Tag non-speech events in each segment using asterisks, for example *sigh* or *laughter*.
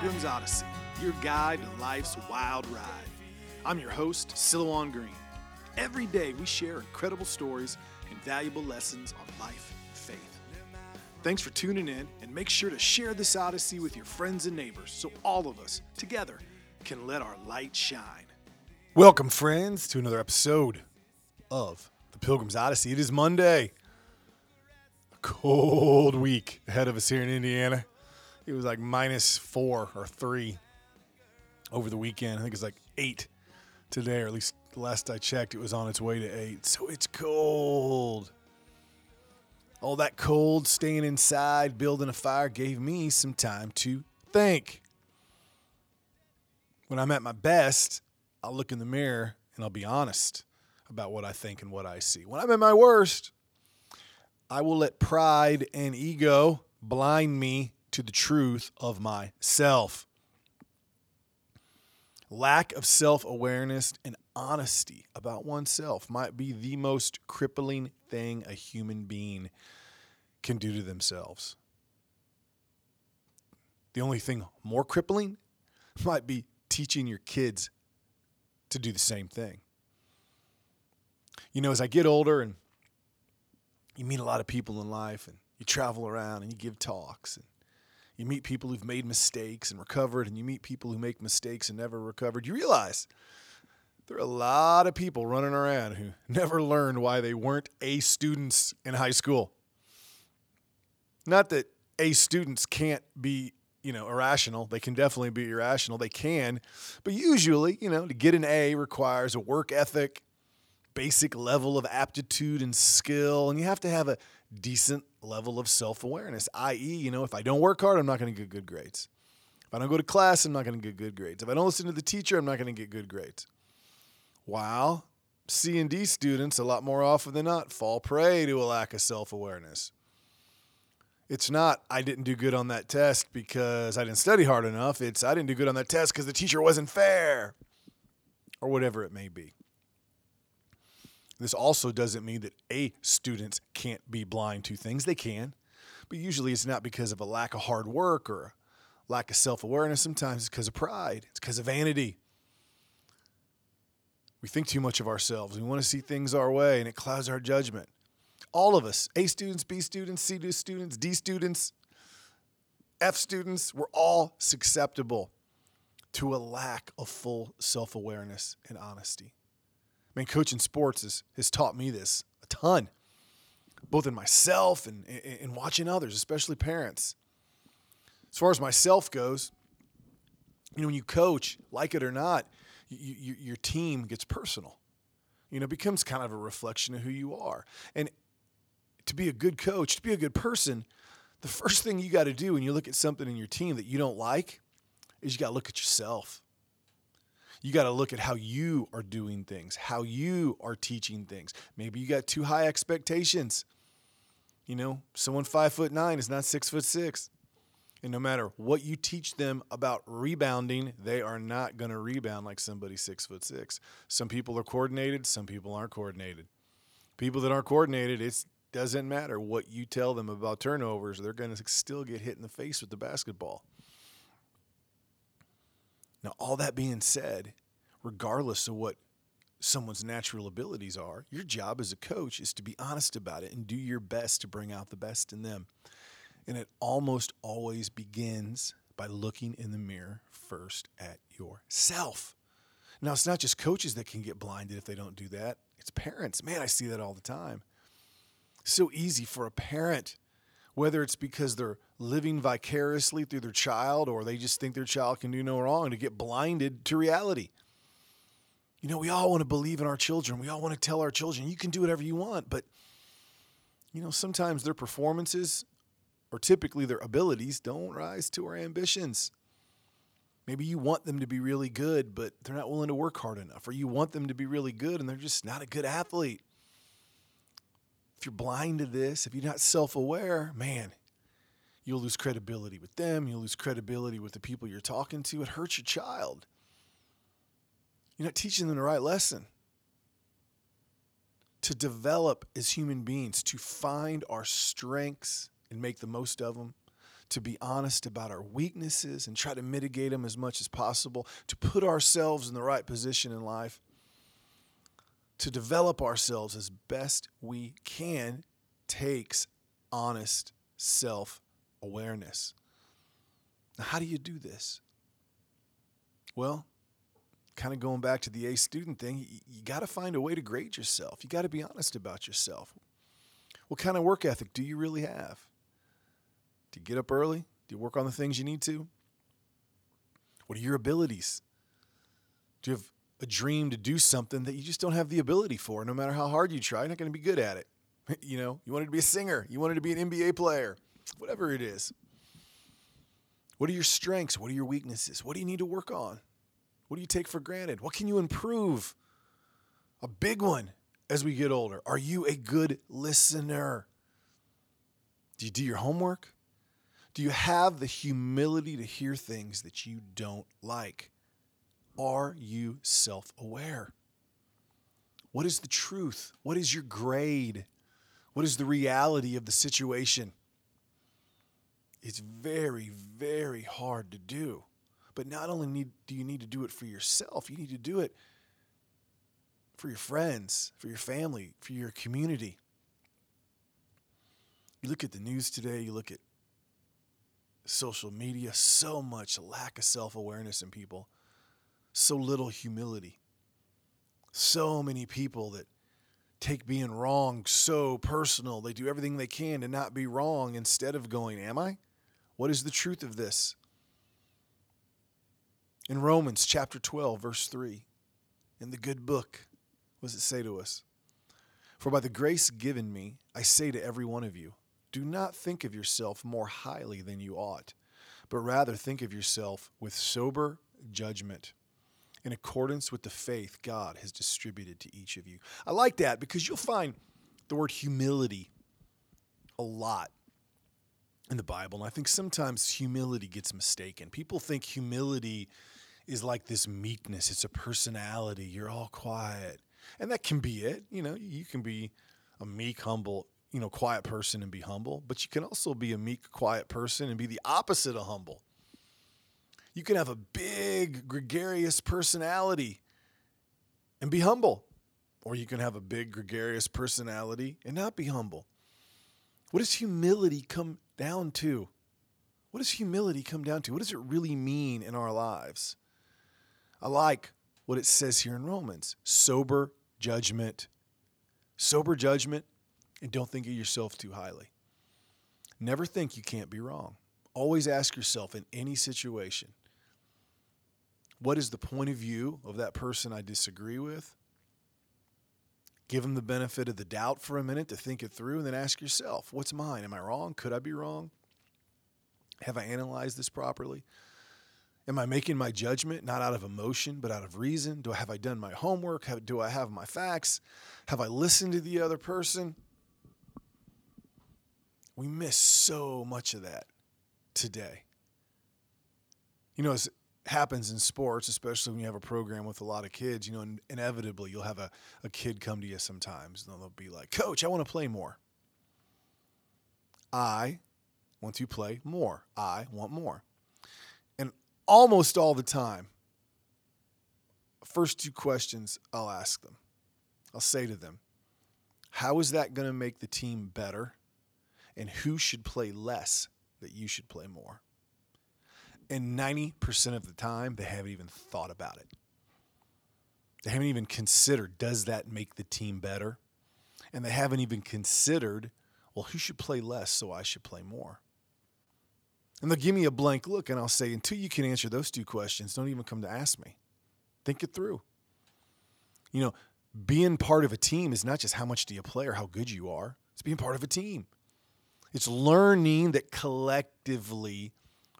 Pilgrim's Odyssey, your guide to life's wild ride. I'm your host, Silouan Green. Every day we share incredible stories and valuable lessons on life and faith. Thanks for tuning in, and make sure to share this Odyssey with your friends and neighbors so all of us, together, can let our light shine. Welcome, friends, to another episode of the Pilgrim's Odyssey. It is Monday. A cold week ahead of us here in Indiana. It was like minus four or three over the weekend. I think it's like eight today, or at least last I checked, it was on its way to eight. So it's cold. All that cold, staying inside, building a fire gave me some time to think. When I'm at my best, I'll look in the mirror and I'll be honest about what I think and what I see. When I'm at my worst, I will let pride and ego blind me to the truth of myself. Lack of self awareness and honesty about oneself might be the most crippling thing a human being can do to themselves. The only thing more crippling might be teaching your kids to do the same thing. You know, as I get older and you meet a lot of people in life and you travel around and you give talks and you meet people who've made mistakes and recovered and you meet people who make mistakes and never recovered, you realize there are a lot of people running around who *laughs* never learned why they weren't A students in high school. Not that A students can't be you know, irrational. They can definitely be irrational. They can. But usually, you know, to get an A requires a work ethic, basic level of aptitude and skill, and you have to have a decent level of self awareness, i.e., you know, if I don't work hard, I'm not going to get good grades. If I don't go to class, I'm not going to get good grades. If I don't listen to the teacher, I'm not going to get good grades. While C and D students, a lot more often than not, fall prey to a lack of self awareness it's not I didn't do good on that test because I didn't study hard enough. It's I didn't do good on that test because the teacher wasn't fair or whatever it may be. This also doesn't mean that A students can't be blind to things. They can. But usually it's not because of a lack of hard work or lack of self-awareness. Sometimes it's because of pride. It's because of vanity. We think too much of ourselves. We want to see things our way and it clouds our judgment all of us A students, B students, C students, D students, F students we're all susceptible to a lack of full self awareness and honesty. I mean, coaching sports has, has taught me this a ton, both in myself and in watching others, especially parents. As far as myself goes, you know, when you coach, like it or not, you, you, your team gets personal. You know, becomes kind of a reflection of who you are. And to be a good coach, to be a good person, the first thing you got to do when you look at something in your team that you don't like is you got to look at yourself. You got to look at how you are doing things, how you are teaching things. Maybe you got too high expectations. You know, someone five foot nine is not six foot six. And no matter what you teach them about rebounding, they are not going to rebound like somebody six foot six. Some people are coordinated, some people aren't coordinated. People that aren't coordinated, it doesn't matter what you tell them about turnovers, they're going to still get hit in the face with the basketball. Now, all that being said, regardless of what someone's natural abilities are, your job as a coach is to be honest about it and do your best to bring out the best in them. And it almost always begins by looking in the mirror first at yourself. Now, it's not just coaches that can get blinded if they don't do that, it's parents. Man, I see that all the time so easy for a parent, whether it's because they're living vicariously through their child or they just think their child can do no wrong, to get blinded to reality. You know, we all want to believe in our children. We all want to tell our children, you can do whatever you want. But, you know, sometimes their performances or typically their abilities don't rise to our ambitions. Maybe you want them to be really good, but they're not willing to work hard enough. Or you want them to be really good and they're just not a good athlete if you're blind to this, if you're not self aware, man, you'll lose credibility with them. You'll lose credibility with the people you're talking to. It hurts your child. You're not teaching them the right lesson. To develop as human beings, to find our strengths and make the most of them, to be honest about our weaknesses and try to mitigate them as much as possible, to put ourselves in the right position in life, to develop ourselves as best we can takes honest self awareness. Now, how do you do this? Well, kind of going back to the A student thing, you, you got to find a way to grade yourself. You got to be honest about yourself. What kind of work ethic do you really have? Do you get up early? Do you work on the things you need to? What are your abilities? Do you have a dream to do something that you just don't have the ability for? No matter how hard you try, you're not going to be good at it. *laughs* You know, you wanted to be a singer, you wanted to be an NBA player, whatever it is. What are your strengths? What are your weaknesses? What do you need to work on? What do you take for granted? What can you improve? A big one as we get older. Are you a good listener? Do you do your homework? Do you have the humility to hear things that you don't like? Are you self aware? What is the truth? What is your grade? What is the reality of the situation? It's very, very hard to do. But not only need, do you need to do it for yourself, you need to do it for your friends, for your family, for your community. You look at the news today, you look at social media, so much lack of self awareness in people, so little humility. So many people that take being wrong so personal. They do everything they can to not be wrong instead of going, Am I? What is the truth of this? In Romans chapter 12, verse 3, in the good book, what does it say to us? For by the grace given me, I say to every one of you, do not think of yourself more highly than you ought, but rather think of yourself with sober judgment in accordance with the faith God has distributed to each of you. I like that because you'll find the word humility a lot in the Bible. And I think sometimes humility gets mistaken. People think humility is like this meekness, it's a personality. You're all quiet. And that can be it. You know, you can be a meek, humble, you know, quiet person and be humble, but you can also be a meek, quiet person and be the opposite of humble. You can have a big, gregarious personality and be humble, or you can have a big, gregarious personality and not be humble. What does humility come down to? What does humility come down to? What does it really mean in our lives? I like what it says here in Romans sober judgment. Sober judgment, and don't think of yourself too highly. Never think you can't be wrong. Always ask yourself in any situation what is the point of view of that person I disagree with? Give them the benefit of the doubt for a minute to think it through, and then ask yourself, what's mine? Am I wrong? Could I be wrong? Have I analyzed this properly? Am I making my judgment not out of emotion, but out of reason? Do I have I done my homework? Have, do I have my facts? Have I listened to the other person? We miss so much of that today. You know, happens in sports, especially when you have a program with a lot of kids, you know, inevitably you'll have a, a kid come to you sometimes and they'll be like, Coach, I want to play more. I want to play more. I want more. And almost all the time, first two questions I'll ask them. I'll say to them, How is that going to make the team better? And who should play less that you should play more? And 90% of the time, they haven't even thought about it. They haven't even considered does that make the team better? And they haven't even considered, well, who should play less so I should play more? And they'll give me a blank look, and I'll say, until you can answer those two questions, don't even come to ask me. Think it through. You know, being part of a team is not just how much do you play or how good you are, it's being part of a team. It's learning that collectively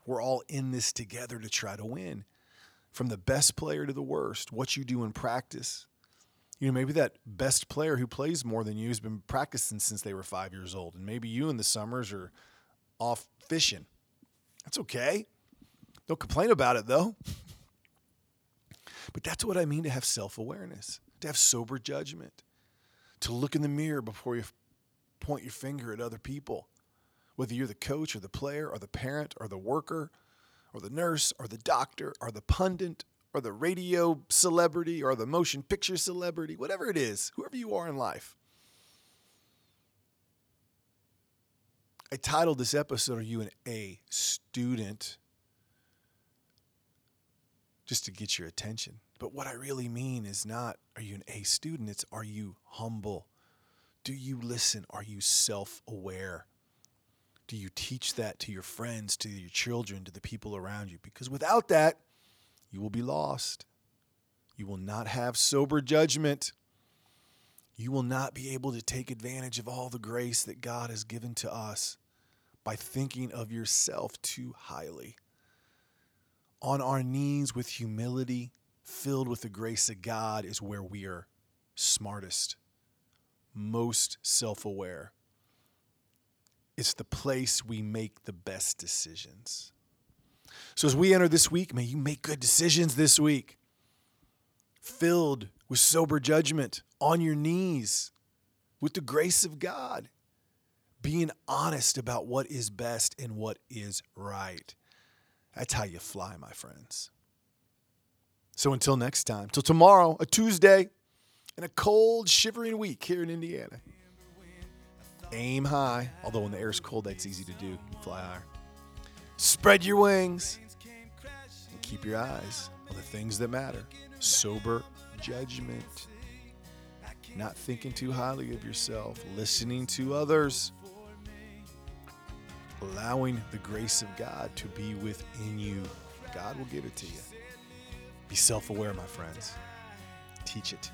we're all in this together to try to win. From the best player to the worst, what you do in practice. You know, maybe that best player who plays more than you has been practicing since they were five years old. And maybe you in the summers are off fishing. That's okay. Don't complain about it though. but that's what I mean to have self awareness, to have sober judgment, to look in the mirror before you point your finger at other people Whether you're the coach or the player or the parent or the worker or the nurse or the doctor or the pundit or the radio celebrity or the motion picture celebrity, whatever it is, whoever you are in life. I titled this episode, Are You an A Student? Just to get your attention. But what I really mean is not, Are you an A student? It's, Are you humble? Do you listen? Are you self aware? Do you teach that to your friends, to your children, to the people around you? Because without that, you will be lost. You will not have sober judgment. You will not be able to take advantage of all the grace that God has given to us by thinking of yourself too highly. On our knees with humility, filled with the grace of God, is where we are smartest, most self aware. It's the place we make the best decisions. So, as we enter this week, may you make good decisions this week, filled with sober judgment, on your knees, with the grace of God, being honest about what is best and what is right. That's how you fly, my friends. So, until next time, till tomorrow, a Tuesday, and a cold, shivering week here in Indiana. Aim high, although when the air is cold, that's easy to do. Fly higher. Spread your wings and keep your eyes on the things that matter. Sober judgment. Not thinking too highly of yourself, listening to others, allowing the grace of God to be within you. God will give it to you. Be self aware, my friends. Teach it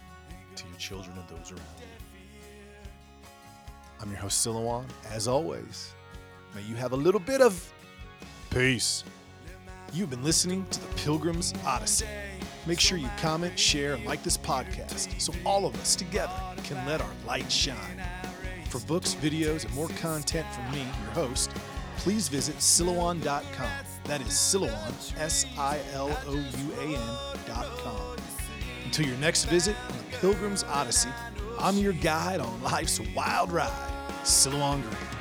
to your children and those around you. I'm your host, Silouan. As always, may you have a little bit of Peace. You've been listening to the Pilgrim's Odyssey. Make sure you comment, share, and like this podcast so all of us together can let our light shine. For books, videos, and more content from me, your host, please visit Silouan.com. That is Silouan, S I L O U A N.com. Until your next visit on the Pilgrim's Odyssey, I'm your guide on life's wild ride, Silouan Green.